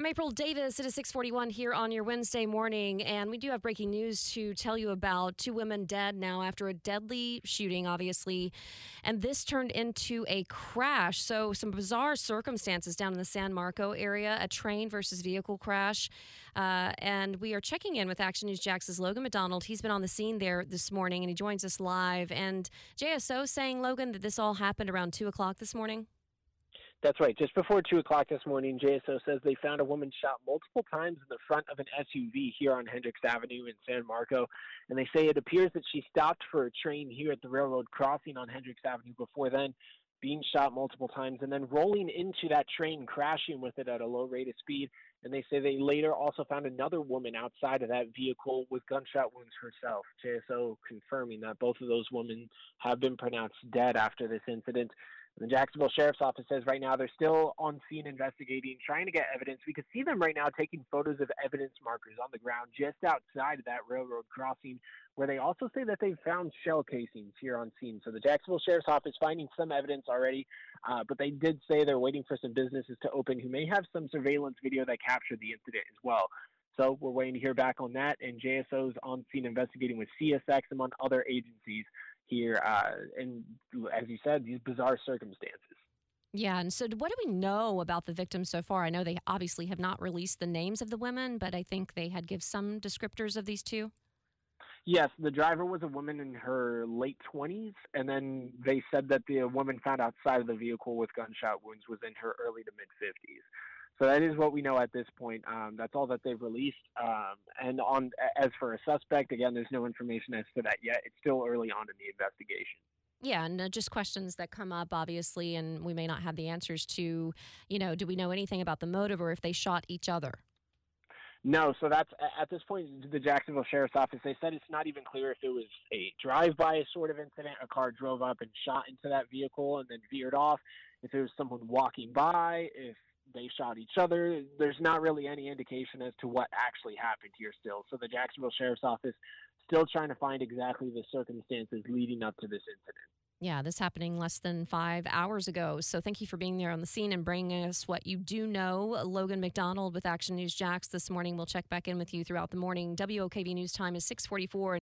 I'm April Davis. It is 641 here on your Wednesday morning, and we do have breaking news to tell you about. Two women dead now after a deadly shooting, obviously, and this turned into a crash. So, some bizarre circumstances down in the San Marco area, a train versus vehicle crash. Uh, and we are checking in with Action News Jax's Logan MacDonald. He's been on the scene there this morning, and he joins us live. And JSO saying, Logan, that this all happened around 2 o'clock this morning? That's right. Just before 2 o'clock this morning, JSO says they found a woman shot multiple times in the front of an SUV here on Hendricks Avenue in San Marco. And they say it appears that she stopped for a train here at the railroad crossing on Hendricks Avenue before then, being shot multiple times, and then rolling into that train, crashing with it at a low rate of speed. And they say they later also found another woman outside of that vehicle with gunshot wounds herself. JSO confirming that both of those women have been pronounced dead after this incident. The Jacksonville Sheriff's Office says right now they're still on scene investigating, trying to get evidence. We could see them right now taking photos of evidence markers on the ground just outside of that railroad crossing, where they also say that they've found shell casings here on scene. So the Jacksonville Sheriff's Office finding some evidence already, uh, but they did say they're waiting for some businesses to open who may have some surveillance video that captured the incident as well. So we're waiting to hear back on that, and JSO's on scene investigating with CSX among other agencies here, uh, and as you said, these bizarre circumstances. Yeah, and so what do we know about the victims so far? I know they obviously have not released the names of the women, but I think they had give some descriptors of these two. Yes, the driver was a woman in her late 20s, and then they said that the woman found outside of the vehicle with gunshot wounds was in her early to mid 50s. So that is what we know at this point. Um, that's all that they've released. Um, and on as for a suspect, again, there's no information as to that yet. It's still early on in the investigation. Yeah, and uh, just questions that come up, obviously, and we may not have the answers to. You know, do we know anything about the motive or if they shot each other? No, so that's at this point the Jacksonville Sheriff's Office. They said it's not even clear if it was a drive-by sort of incident. A car drove up and shot into that vehicle and then veered off. If it was someone walking by, if they shot each other. There's not really any indication as to what actually happened here still. So the Jacksonville Sheriff's Office still trying to find exactly the circumstances leading up to this incident. Yeah, this happening less than five hours ago. So thank you for being there on the scene and bringing us what you do know. Logan MacDonald with Action News Jax this morning. We'll check back in with you throughout the morning. WOKV News Time is 644.